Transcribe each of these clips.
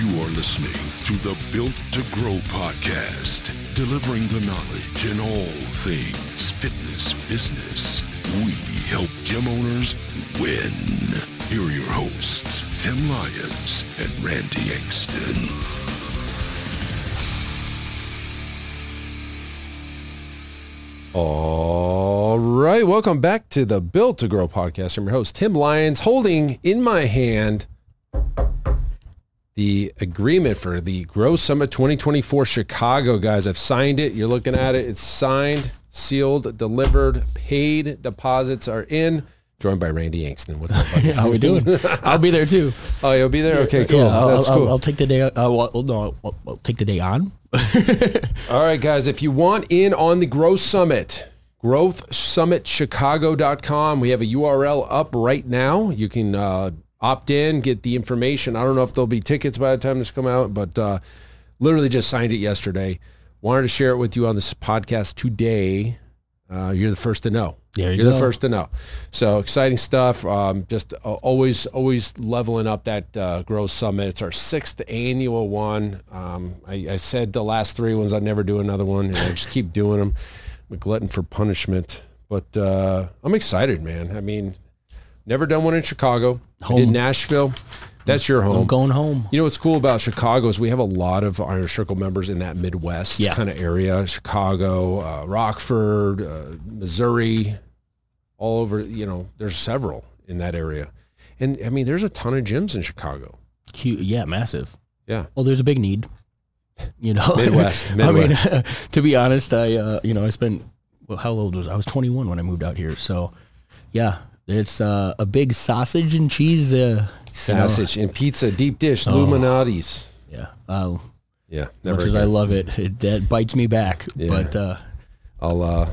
You are listening to the Built to Grow podcast, delivering the knowledge in all things fitness business. We help gym owners win. Here are your hosts, Tim Lyons and Randy Engston. All right, welcome back to the Built to Grow podcast. I'm your host, Tim Lyons, holding in my hand the agreement for the Growth Summit 2024 Chicago, guys. I've signed it. You're looking at it. It's signed, sealed, delivered, paid. Deposits are in. Joined by Randy Angston. What's up, buddy? How we doing? I'll be there too. Oh, you'll be there? Okay, cool. Yeah, I'll, That's I'll, cool. I'll take the day. Uh, well, no, I'll, I'll take the day on. All right, guys, if you want in on the Growth Summit, growthsummitchicago.com. We have a URL up right now. You can uh, opt in, get the information. I don't know if there'll be tickets by the time this come out, but uh, literally just signed it yesterday. Wanted to share it with you on this podcast today. Uh, you're the first to know. There you are the first to know. So exciting stuff. Um, just uh, always, always leveling up that uh, Growth Summit. It's our sixth annual one. Um, I, I said the last three ones I'd never do another one, and I just keep doing them. I'm a glutton for punishment, but uh, I'm excited, man. I mean, never done one in Chicago. I did Nashville. That's your home. I'm going home. You know what's cool about Chicago is we have a lot of Iron Circle members in that Midwest Yeah. kind of area. Chicago, uh, Rockford, uh, Missouri, all over. You know, there's several in that area, and I mean, there's a ton of gyms in Chicago. Cute. Yeah, massive. Yeah, Well, there's a big need. You know, Midwest, I mean, to be honest, I uh, you know I spent well, how old was I? I was 21 when I moved out here. So, yeah, it's uh, a big sausage and cheese. Uh, you know, sausage and pizza, deep dish, Lou Malnati's. yeah. Uh, Yeah, much never. as I love it, it that bites me back. Yeah. But uh, I'll uh,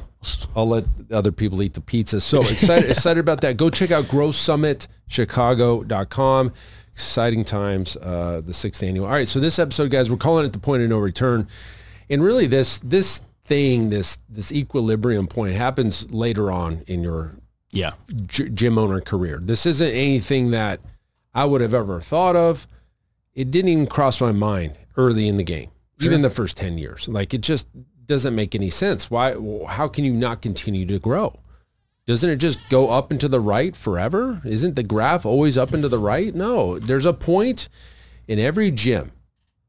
I'll let other people eat the pizza. So excited excited about that. Go check out growthsummitchicago.com. Exciting times, uh, the sixth annual. All right, so this episode, guys, we're calling it the point of no return. And really this this thing, this this equilibrium point happens later on in your yeah, g- gym owner career. This isn't anything that I would have ever thought of. It didn't even cross my mind early in the game, even the first 10 years. Like it just doesn't make any sense. Why, how can you not continue to grow? Doesn't it just go up and to the right forever? Isn't the graph always up and to the right? No, there's a point in every gym,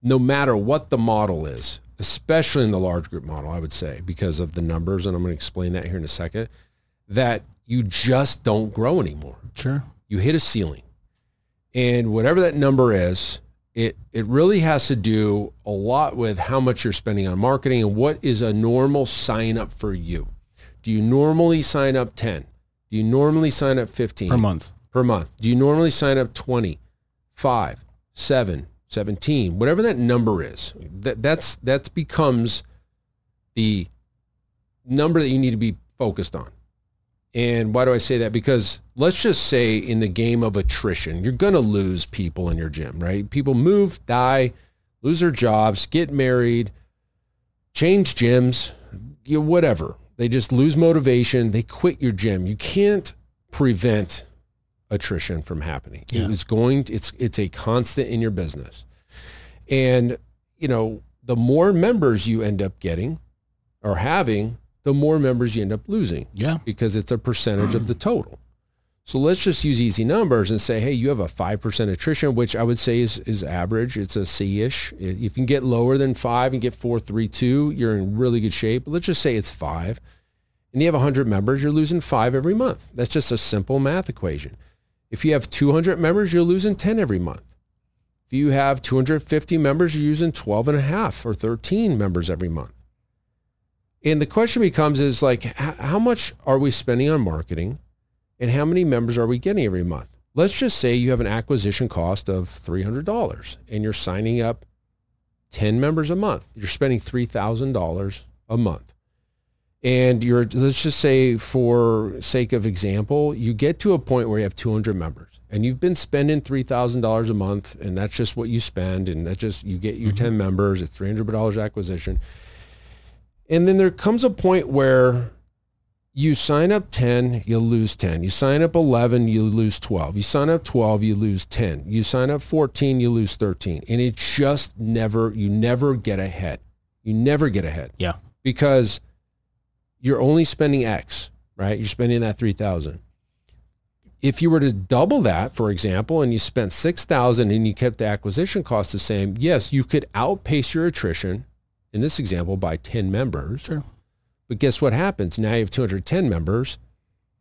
no matter what the model is, especially in the large group model, I would say, because of the numbers, and I'm going to explain that here in a second, that you just don't grow anymore. sure. You hit a ceiling. And whatever that number is, it, it really has to do a lot with how much you're spending on marketing and what is a normal sign up for you. Do you normally sign up 10? Do you normally sign up 15? Per month. per month. Do you normally sign up 20, 5, 7, 17, whatever that number is? That that's that becomes the number that you need to be focused on. And why do I say that? Because let's just say in the game of attrition, you're going to lose people in your gym, right? People move, die, lose their jobs, get married, change gyms, you know, whatever. They just lose motivation. They quit your gym. You can't prevent attrition from happening. Yeah. It's going. to, It's it's a constant in your business, and you know the more members you end up getting or having, the more members you end up losing Yeah. because it's a percentage of the total. So let's just use easy numbers and say, hey, you have a 5% attrition, which I would say is, is average. It's a C-ish. If you can get lower than five and get four, three, two, you're in really good shape. But let's just say it's five and you have 100 members, you're losing five every month. That's just a simple math equation. If you have 200 members, you're losing 10 every month. If you have 250 members, you're using 12 and a half or 13 members every month. And the question becomes is like, how much are we spending on marketing and how many members are we getting every month? Let's just say you have an acquisition cost of $300 and you're signing up 10 members a month. You're spending $3,000 a month. and you're let's just say for sake of example you get to a point where you have 200 members and you've been spending $3000 a month and that's just what you spend and that's just you get your mm-hmm. 10 members it's $300 acquisition and then there comes a point where you sign up 10 you lose 10 you sign up 11 you lose 12 you sign up 12 you lose 10 you sign up 14 you lose 13 and it just never you never get ahead. You never get ahead. Yeah. because you're only spending X, right? You're spending that 3000. If you were to double that, for example, and you spent 6000 and you kept the acquisition cost the same, yes, you could outpace your attrition in this example by 10 members. Sure. But guess what happens? Now you have 210 members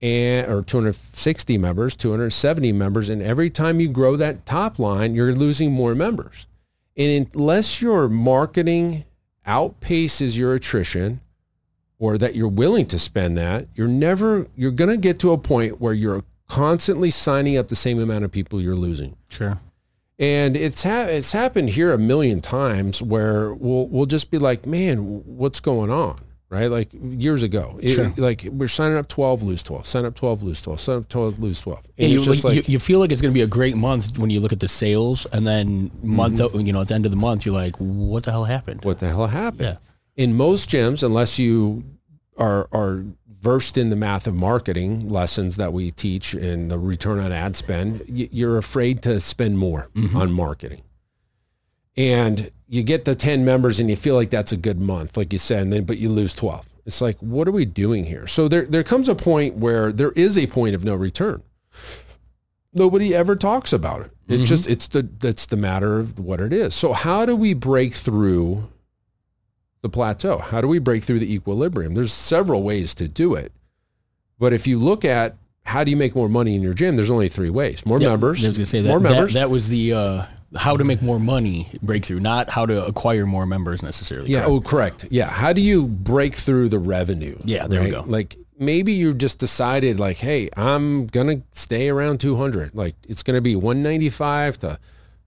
and or 260 members, 270 members, and every time you grow that top line, you're losing more members. And unless your marketing outpaces your attrition or that you're willing to spend that, you're never you're going to get to a point where you're constantly signing up the same amount of people you're losing. Sure. And it's ha- it's happened here a million times where we'll we'll just be like, man, what's going on? Right? Like years ago, It- Sure. like we're signing up 12, lose 12, sign up 12, lose 12, sign up 12, lose 12. And you, just you, you feel like it's going to be a great month when you look at the sales, and then month, Mm-hmm. you know, at the end of the month, you're like, "What the hell happened?" what the hell happened? Yeah. In most gyms, unless you are are versed in the math of marketing lessons that we teach and the return on ad spend, you're afraid to spend more mm-hmm. on marketing. And you get the 10 members and you feel like that's a good month, like you said, and then but you lose 12. It's like, what are we doing here? So there there comes a point where there is a point of no return. Nobody ever talks about it. It mm-hmm. just it's the that's the matter of what it is. So how do we break through the plateau? How do we break through the equilibrium? There's several ways to do it. But if you look at how do you make more money in your gym, there's only three ways. More Yeah, members. I was going to say that, more members. That was the uh, how to make more money breakthrough, not how to acquire more members necessarily. Yeah. correct? Oh, correct. Yeah. How do you break through the revenue? Yeah, there we go. Like maybe you just decided like, hey, I'm gonna stay around 200. Like it's gonna be 195 to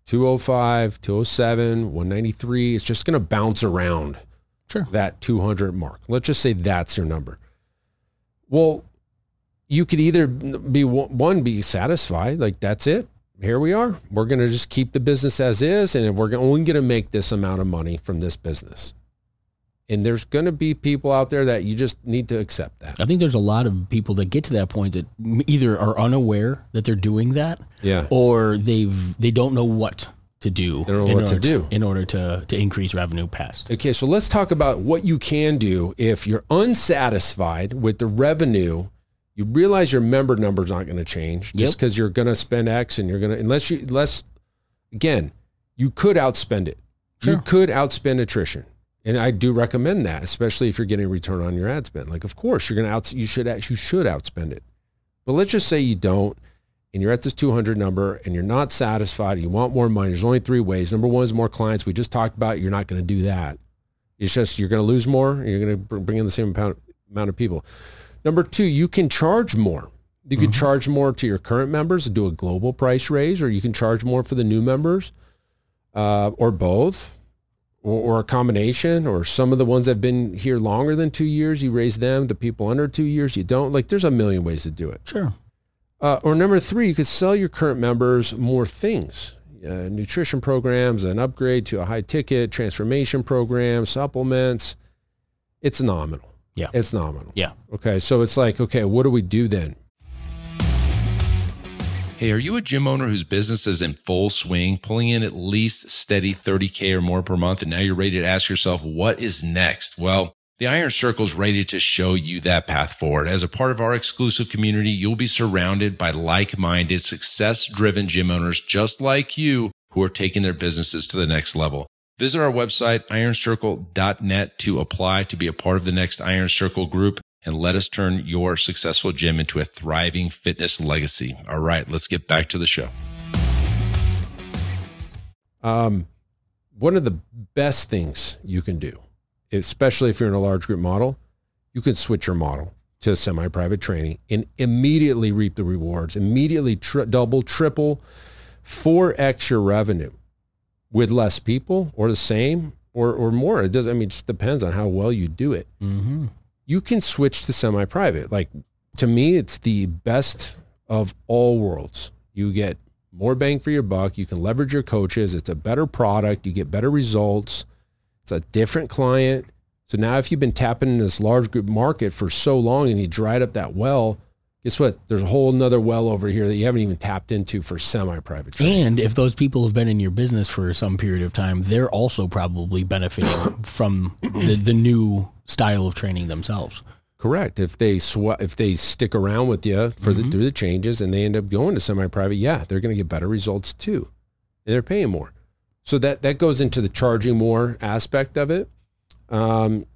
205, 207, 193. It's just gonna bounce around Sure. that 200 mark. Let's just say that's your number. Well, you could either be one, be satisfied, like that's it. Here we are. We're going to just keep the business as is, and we're only going to make this amount of money from this business. And there's going to be people out there that you just need to accept that. I think there's a lot of people that get to that point that either are unaware that they're doing that, Yeah. or they've they don't know what to do. in what to order do. in order to to increase revenue past. Okay, so let's talk about what you can do if you're unsatisfied with the revenue. You realize your member number's not going to change just Yep. because you're going to spend X and you're going to unless you unless again you could outspend it. You could outspend attrition, and I do recommend that, especially if you're getting a return on your ad spend. Like, of course, you're going to out you should you should outspend it, but let's just say you don't, and you're at this 200 number, and you're not satisfied. You want more money. There's only three ways. Number one is more clients. We just talked about. You're not going to do that. It's just you're going to lose more. And you're going to bring in the same amount, amount of people. Number two, you can charge more. You can charge more to your current members and do a global price raise, or you can charge more for the new members, uh, or both, or, or a combination, or some of the ones that have been here longer than two years, you raise them. The people under two years, you don't. Like, there's a million ways to do it. Sure. Uh, or number three, you could sell your current members more things. Uh, nutrition programs, an upgrade to a high ticket, transformation program, supplements. It's nominal. Yeah. It's nominal. Yeah. Okay. So it's like, okay, what do we do then? Hey, are you a gym owner whose business is in full swing, pulling in at least steady 30K or more per month, and now you're ready to ask yourself, what is next? Well, the Iron Circle is ready to show you that path forward. As a part of our exclusive community, you'll be surrounded by like minded, success driven gym owners just like you who are taking their businesses to the next level. Visit our website, ironcircle.net, to apply to be a part of the next Iron Circle group and let us turn your successful gym into a thriving fitness legacy. All right, let's get back to the show. Um, one of the best things you can do, especially if you're in a large group model, you can switch your model to semi-private training and immediately reap the rewards, immediately tri- double, triple, 4x your revenue with less people or the same or, or more. It does. I mean, it just depends on how well you do it. Mm-hmm. you can switch to semi-private. Like to me, it's the best of all worlds. You get more bang for your buck. You can leverage your coaches. It's a better product. You get better results. It's a different client. So now if you've been tapping in this large group market for so long and you dried up that well, guess what? There's a whole nother well over here that you haven't even tapped into for semi-private training. And if those people have been in your business for some period of time, they're also probably benefiting from the, the new style of training themselves. Correct. If they sw- if they stick around with you for the mm-hmm. through the changes and they end up going to semi-private, yeah, they're going to get better results too, and they're paying more. So that that goes into the charging more aspect of it. Um,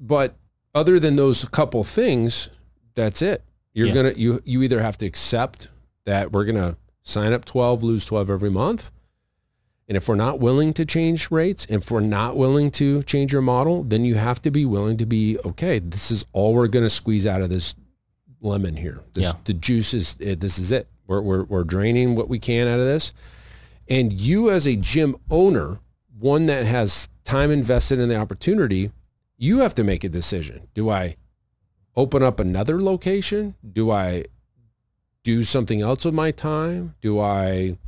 but other than those couple things, that's it. You're Yeah. gonna you you either have to accept that we're gonna sign up twelve, lose twelve every month, and if we're not willing to change rates, if we're not willing to change your model, then you have to be willing to be okay. This is all we're gonna squeeze out of this lemon here. This, Yeah. The juice is it, this is it. We're, we're we're draining what we can out of this, and you as a gym owner, one that has time invested in the opportunity, you have to make a decision. Do I open up another location? Do I do something else with my time? Do I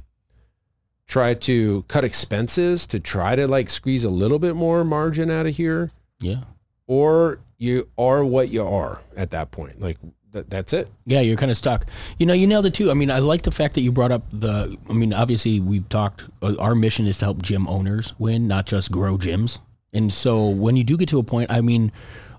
try to cut expenses to try to like squeeze a little bit more margin out of here? Yeah. Or you are what you are at that point. Like that, that's it. Yeah, you're kind of stuck. You know, you nailed it too. I mean, I like the fact that you brought up the. I mean, obviously, we've talked. uh, Our mission is to help gym owners win, not just grow gyms. And so, when you do get to a point, I mean,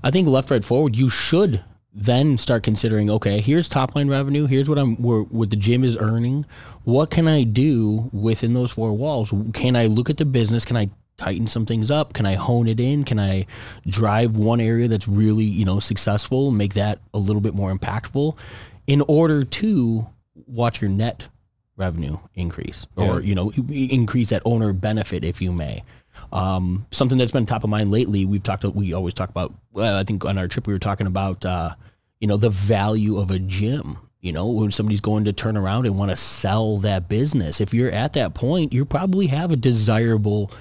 I think left, right, forward, you should then start considering. Okay, here's top line revenue. Here's what I'm. What the gym is earning. What can I do within those four walls? Can I look at the business? Can I tighten some things up? Can I hone it in? Can I drive one area that's really, you know, successful and make that a little bit more impactful in order to watch your net revenue increase or, you know, increase that owner benefit if you may. Um, something that's been top of mind lately, we've talked, we always talk about, well, I think on our trip we were talking about, uh, you know, the value of a gym. You know, when somebody's going to turn around and want to sell that business, if you're at that point, you probably have a desirable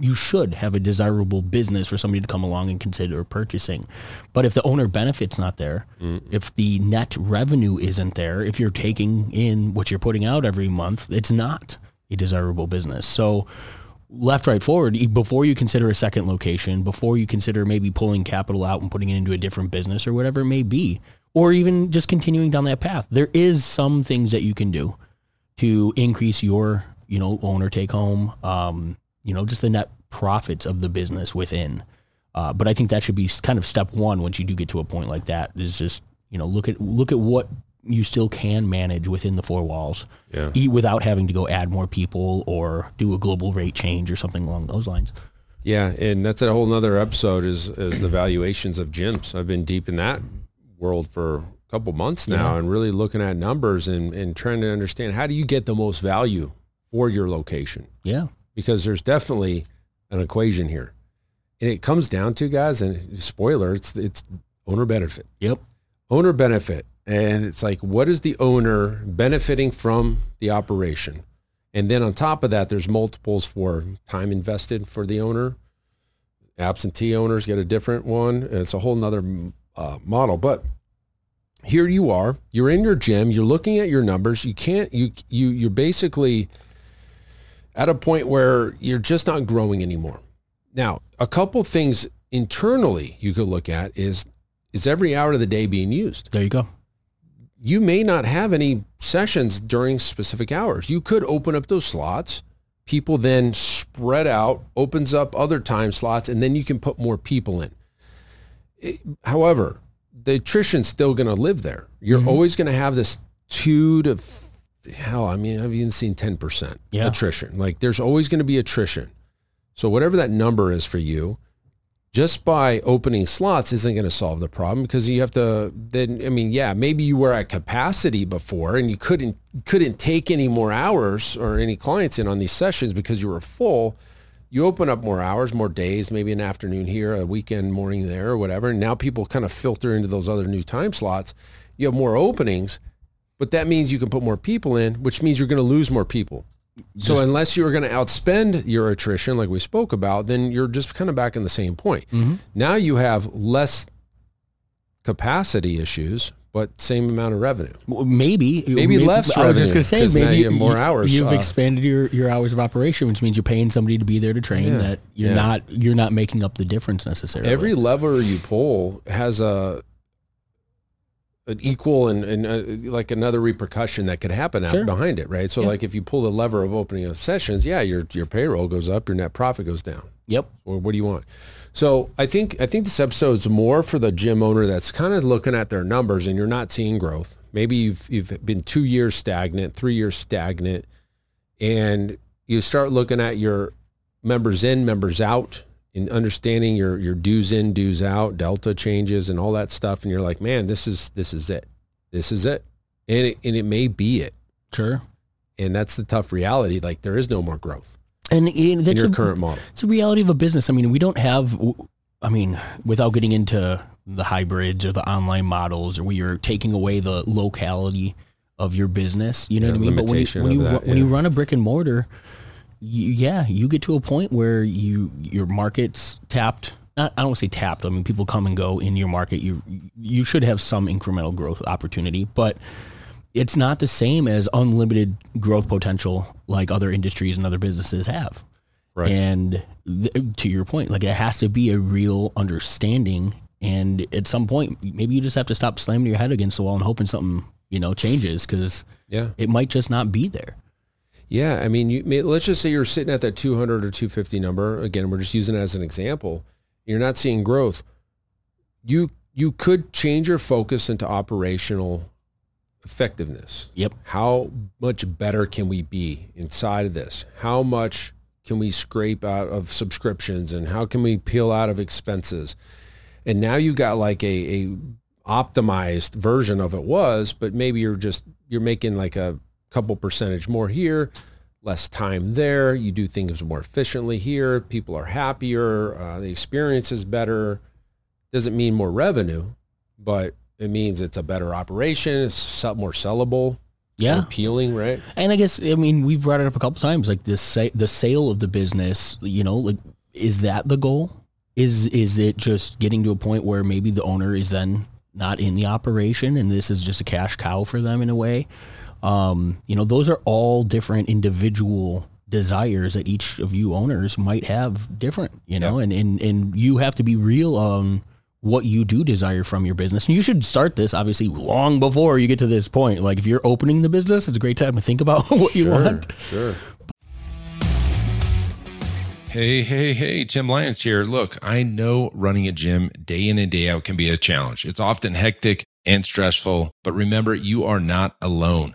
you should have a desirable business for somebody to come along and consider purchasing. But if the owner benefit's not there, if the net revenue isn't there, if you're taking in what you're putting out every month, it's not a desirable business. So left, right, forward, before you consider a second location, before you consider maybe pulling capital out and putting it into a different business or whatever it may be, or even just continuing down that path, there is some things that you can do to increase your, you know, owner take home, um, you know, just the net profits of the business within. Uh, but I think that should be kind of step one once you do get to a point like that is just, you know, look at, look at what you still can manage within the four walls Yeah. eat without having to go add more people or do a global rate change or something along those lines. Yeah, and that's a whole nother episode is is the valuations of gyms. I've been deep in that world for a couple months now Yeah. and really looking at numbers and, and trying to understand how do you get the most value for your location? Yeah. Because there's definitely an equation here. And it comes down to guys, and spoiler, it's it's owner benefit. Yep. Owner benefit. And it's like what is the owner benefiting from the operation? And then on top of that, there's multiples for time invested for the owner. Absentee owners get a different one. And it's a whole nother uh, model. But here you are, you're in your gym, you're looking at your numbers. You can't, you, you, you're basically at a point where you're just not growing anymore. Now, a couple things internally you could look at is, is every hour of the day being used? There you go. you may not have any sessions during specific hours. You could open up those slots. People then spread out, opens up other time slots, and then you can put more people in. It- however, the attrition's still going to live there. You're mm-hmm. always going to have this two to hell. I mean, I've even seen ten percent Yeah. attrition. Like there's always going to be attrition. So whatever that number is for you, just by opening slots isn't going to solve the problem because you have to then I mean yeah maybe you were at capacity before and you couldn't couldn't take any more hours or any clients in on these sessions because you were full you open up more hours more days maybe an afternoon here a weekend morning there or whatever and now people kind of filter into those other new time slots you have more openings but that means you can put more people in which means you're going to lose more people so unless you're going to outspend your attrition, like we spoke about, then you're just kind of back in the same point. Now you have less capacity issues, but same amount of revenue. Well, maybe Maybe less I was just going to say maybe you have more hours, You've uh, expanded your, your hours of operation, which means you're paying somebody to be there to train. Yeah, That you're yeah. not you're not making up the difference necessarily. Every lever you pull has a an equal and, and uh, like another repercussion that could happen out Sure. behind it, right? So Yeah. like if you pull the lever of opening of sessions, yeah, your your payroll goes up, your net profit goes down. yep. Or what do you want? So I think I think this episode's more for the gym owner that's kind of looking at their numbers and you're not seeing growth. Maybe you've you've been two years stagnant, three years stagnant, and you start looking at your members in, members out, and understanding your your dues in, dues out, delta changes, and all that stuff, and you're like, man, this is this is it, this is it, and it, and it may be it, Sure. and that's the tough reality. Like there is no more growth And, and in that's your a, current model. It's a reality of a business. I mean, we don't have, I mean, without getting into the hybrids or the online models or where you're taking away the locality of your business, you know Yeah, what I mean? But when you, limitation when you, that, when you run a brick and mortar, you, yeah, you get to a point where you, your market's tapped. Not, I don't want to say tapped. I mean, people come and go in your market. You, you should have some incremental growth opportunity, but it's not the same as unlimited growth potential like other industries and other businesses have. Right. And th- to your point, like it has to be a real understanding. And at some point, maybe you just have to stop slamming your head against the wall and hoping something, you know, changes because Yeah. it might just not be there. Yeah, I mean, you let's just say you're sitting at that 200 or 250 number. Again, we're just using it as an example. You're not seeing growth. You you could change your focus into operational effectiveness. Yep. How much better can we be inside of this? How much can we scrape out of subscriptions and how can we peel out of expenses? And now you got like a, a optimized version of it was, but maybe you're just you're making like a couple percentage more here, less time there. You do things more efficiently here. People are happier. Uh, the experience is better. Doesn't mean more revenue, but it means it's a better operation. It's more sellable, Yeah. appealing, right? And I guess, I mean, we've brought it up a couple times, like the, sa- the sale of the business, you know, like, is that the goal? Is, is it just getting to a point where maybe the owner is then not in the operation and this is just a cash cow for them in a way? Um, you know, those are all different individual desires that each of you owners might have different, you know, and, and, and you have to be real on what you do desire from your business. And you should start this obviously long before you get to this point. Like if you're opening the business, it's a great time to think about what you sure, want. Sure. Hey, hey, hey, Tim Lyons here. Look, I know running a gym day in and day out can be a challenge. It's often hectic and stressful, but remember, you are not alone.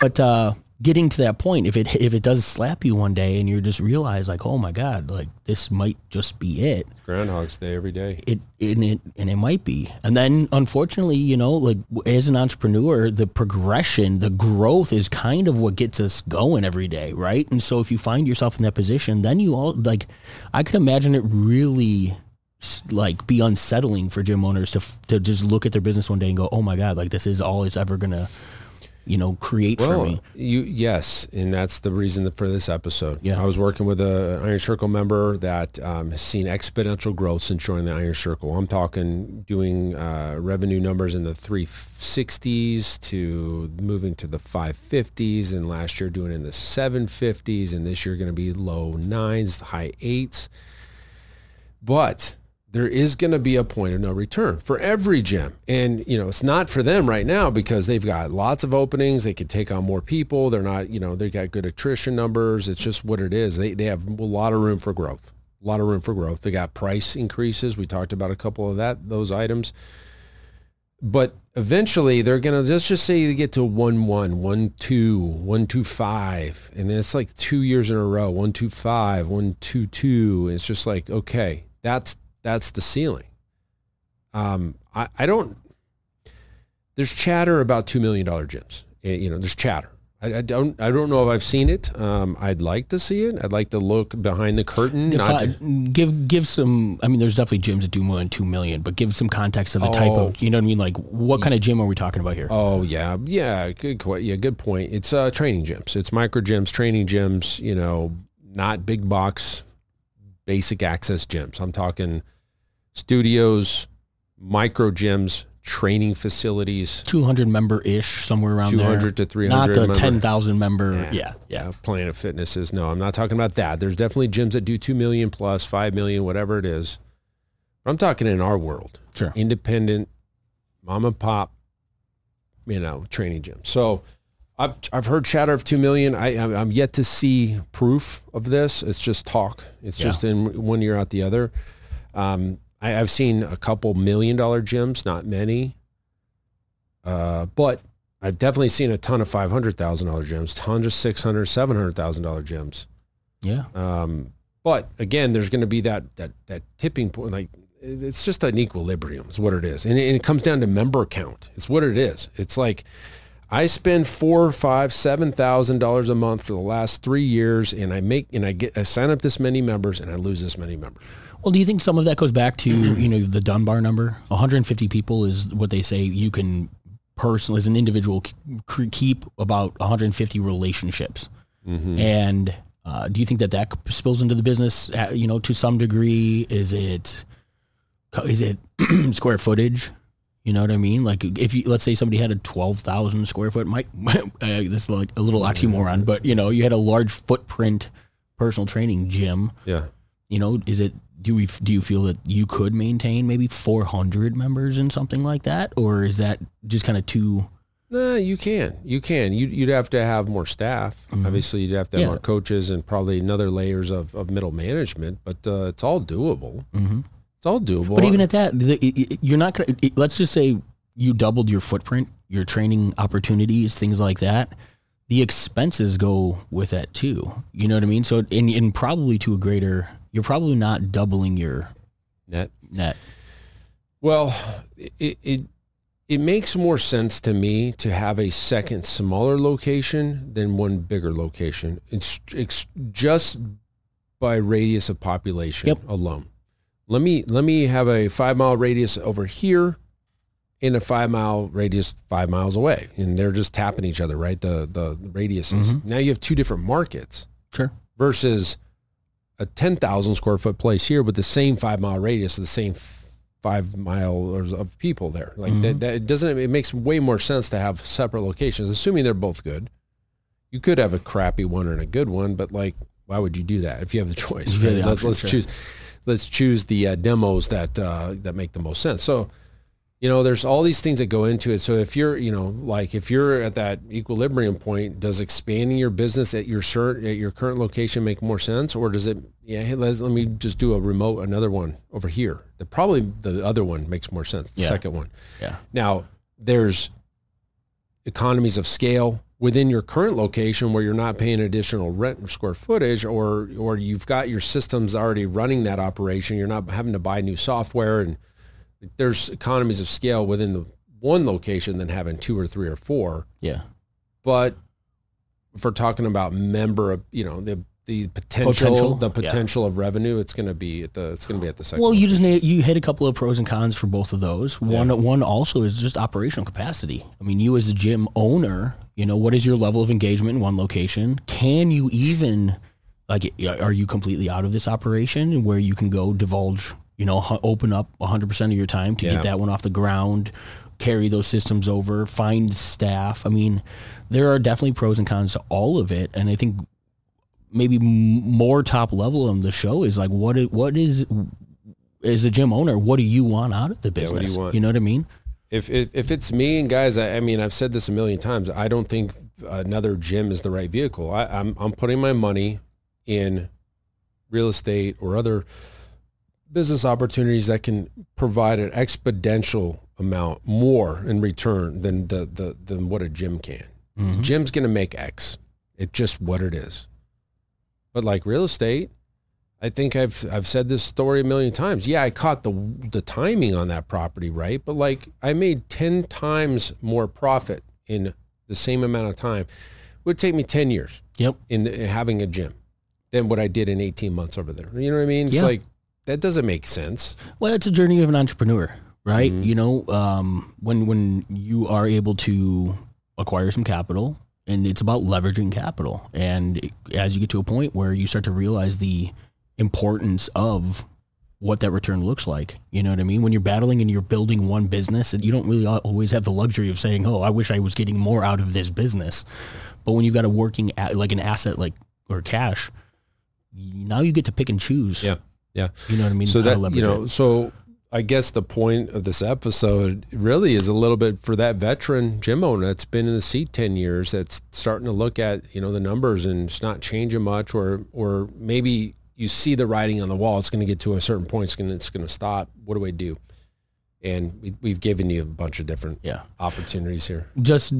But uh, getting to that point, if it if it does slap you one day and you just realize like, oh my god, like this might just be it. Groundhog's Day every day. It and it and it might be. And then unfortunately, you know, like as an entrepreneur, the progression, the growth is kind of what gets us going every day, right? And so if you find yourself in that position, then you all like, I can imagine it really like be unsettling for gym owners to to just look at their business one day and go, oh my god, like this is all it's ever gonna, you know, create for me. Well, you yes, and that's the reason for this episode. Yeah. I was working with a Iron Circle member that um, has seen exponential growth since joining the Iron Circle. I'm talking doing uh, revenue numbers in the 360s to moving to the 550s, and last year doing in the 750s, and this year going to be low nines, high eights. But there is going to be a point of no return for every gym. And, you know, it's not for them right now because they've got lots of openings. They could take on more people. They're not, you know, they've got good attrition numbers. It's just what it is. They, they have a lot of room for growth, a lot of room for growth. They got price increases. We talked about a couple of that, those items. But eventually they're going to, let's just say they get to 1 1, 1 2, 1 2 5. And then it's like two years in a row 1 2 5, 1 2 2. It's just like, okay, that's that's the ceiling. Um, I, I don't. There's chatter about two million dollar gyms. Eh, You know, there's chatter. I, I don't. I don't know if I've seen it. Um, I'd like to see it. I'd like to look behind the curtain. Not I- to- give give some. I mean, there's definitely gyms that do more than two million, but give some context of the type Oh. of. You know what I mean? Like, what kind of gym are we talking about here? Oh yeah, yeah, good, yeah, good point. It's uh, training gyms. It's micro gyms, training gyms. You know, not big box, basic access gyms. I'm talking studios, micro gyms, training facilities. Two hundred member ish, somewhere around there. 200 to 300 Not the member. ten thousand member. Yeah. Yeah, yeah. Uh, Planet Fitness is no. I'm not talking about that. There's definitely gyms that do two million plus, five million, whatever it is. I'm talking in our world. Sure. independent, mom and pop, you know, training gym. So I've, I've heard chatter of 2 million. I, I'm I'm yet to see proof of this. It's just talk. It's Yeah. just in one ear out the other. Um, I, I've seen a couple million dollar gyms, not many. Uh, but I've definitely seen a ton of $500,000 gyms, tons of $600,000, $700,000 gyms. Yeah. Um, but again, there's going to be that that that tipping point. Like it's just an equilibrium. Is what it is, and it, and it comes down to member count. It's what it is. It's like I spend four, five, seven thousand dollars a month for the last three years, and I make and I get I sign up this many members, and I lose this many members. Well, do you think some of that goes back to you know the Dunbar number? 150 people is what they say you can personally as an individual keep about 150 relationships. And uh, do you think that that spills into the business? You know, to some degree, is it is it square footage? You know what I mean? Like if you let's say somebody had a 12,000 square foot, might uh, this is like a little oxymoron, but you know you had a large footprint personal training gym Yeah. you know is it do we do you feel that you could maintain maybe 400 members in something like that or is that just kind of too No, you can. You can. You, you'd have to have more staff. Obviously, you'd have to have Yeah. more coaches and probably another layers of, of middle management. But uh, it's all doable. It's all doable. but even at that the, you're not gonna let's just say you doubled your footprint your training opportunities things like that the expenses go with that too you know what i mean so and, and probably to a greater you're probably not doubling your net. net Well, it, it it makes more sense to me to have a second smaller location than one bigger location. It's, it's just by radius of population Yep. alone. Let me let me have a five mile radius over here, and a five mile radius five miles away, and they're just tapping each other, right? The the radiuses. Mm-hmm. Now you have two different markets sure versus a 10,000 square foot place here with the same five mile radius, the same f- five miles of people there. Like that, that it doesn't, it makes way more sense to have separate locations, assuming they're both good. You could have a crappy one and a good one, but like, why would you do that if you have the choice? Right? the let's let's sure. choose, let's choose the uh, demos that, uh, that make the most sense. So, you know, there's all these things that go into it. So if you're, you know, like if you're at that equilibrium point, does expanding your business at your cert, at your current location make more sense, or does it? Yeah, hey, let's, let me just do a remote, another one over here. The probably the other one makes more sense. The Yeah. second one. yeah Now there's economies of scale within your current location where you're not paying additional rent or square footage or or you've got your systems already running that operation you're not having to buy new software and there's economies of scale within the one location than having two or three or four yeah but if we're talking about member you know the the potential, Potential, the yeah. potential of revenue it's going to be at the it's going to be at the second Well, you just location. na- you hit a couple of pros and cons for both of those. One one also is just operational capacity. I mean, you as a gym owner, you know, what is your level of engagement in one location? Can you even like are you completely out of this operation where you can go divulge, you know, open up 100% of your time to Yeah. get that one off the ground, carry those systems over, find staff. I mean, there are definitely pros and cons to all of it, and I think maybe m- more top level on the show is like what is, what is as a gym owner what do you want out of the Yeah, business what do you want? you know what i mean If, if if it's me and guys, I, I mean, I've said this a million times. I don't think another gym is the right vehicle. I, I'm I'm putting my money in real estate or other business opportunities that can provide an exponential amount more in return than the, the than what a gym can. The gym's going to make X. It's just what it is. But like real estate, I think I've I've said this story a million times. Yeah, I caught the the timing on that property right, but like I made ten times more profit in the same amount of time. It would take me ten years Yep. in, the, in having a gym than what I did in eighteen months over there. You know what I mean? It's Yeah. like that doesn't make sense. Well, it's a journey of an entrepreneur, right? Mhm. You know, um, when when you are able to acquire some capital, and it's about leveraging capital, and as you get to a point where you start to realize the importance of what that return looks like, you know what I mean? When you're battling and you're building one business, and you don't really always have the luxury of saying, "Oh, I wish I was getting more out of this business," but when you've got a working like an asset like or cash, now you get to pick and choose. Yeah. Yeah. You know what I mean? so that you know it. so i guess the point of this episode really is a little bit for that veteran gym owner that's been in the seat 10 years that's starting to look at you know the numbers and it's not changing much or or maybe you see the writing on the wall it's going to get to a certain point it's going to it's going to stop what do i do and we, we've given you a bunch of different Yeah. opportunities here just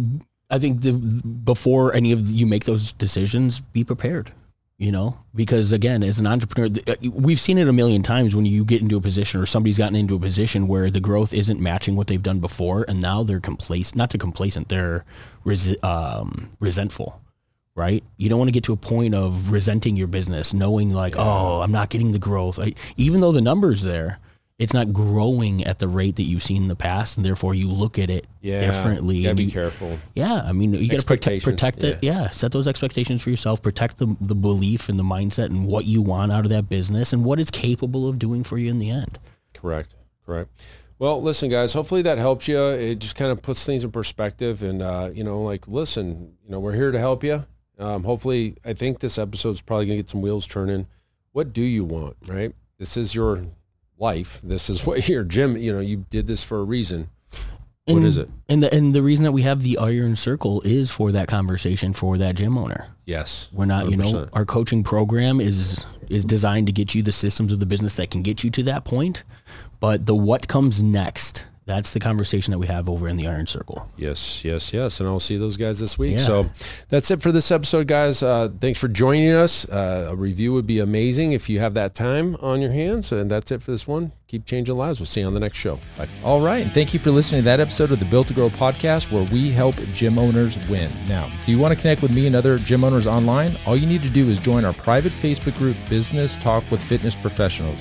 I think the, before any of you make those decisions, be prepared. You know, because again, as an entrepreneur, uh, we've seen it a million times when you get into a position or somebody's gotten into a position where the growth isn't matching what they've done before, and now they're complacent. Not to complacent, they're resi- um, resentful. Right? You don't want to get to a point of resenting your business, knowing like, oh, I'm not getting the growth. I, even though the numbers there, it's not growing at the rate that you've seen in the past, and therefore you look at it differently. you gotta be you- careful yeah, I mean, you got to protect protect it. Yeah. set those expectations for yourself. Protect the the belief and the mindset and what you want out of that business and what it's capable of doing for you in the end. Correct. Correct. Well, listen, guys. Hopefully that helps you. It just kind of puts things in perspective, and uh, you know, like, listen, you know, we're here to help you. Um, hopefully, I think this episode's probably gonna get some wheels turning. What do you want? Right. This is your life. This is what your gym. You know, you did this for a reason. What and, is it? And the and the reason that we have the iron circle is for that conversation for that gym owner. Yes. We're not, you know, our coaching program is is designed to get you the systems of the business that can get you to that point, but the what comes next, that's the conversation that we have over in the iron circle. Yes, yes, yes. And I'll see those guys this week. Yeah. So that's it for this episode, guys. Uh, thanks for joining us. Uh, a review would be amazing if you have that time on your hands. And that's it for this one. Keep changing lives. We'll see you on the next show. Bye. All right, and thank you for listening to that episode of the Built to Grow podcast where we help gym owners win. Now, do you want to connect with me and other gym owners online? All you need to do is join our private Facebook group, Business Talk with Fitness Professionals.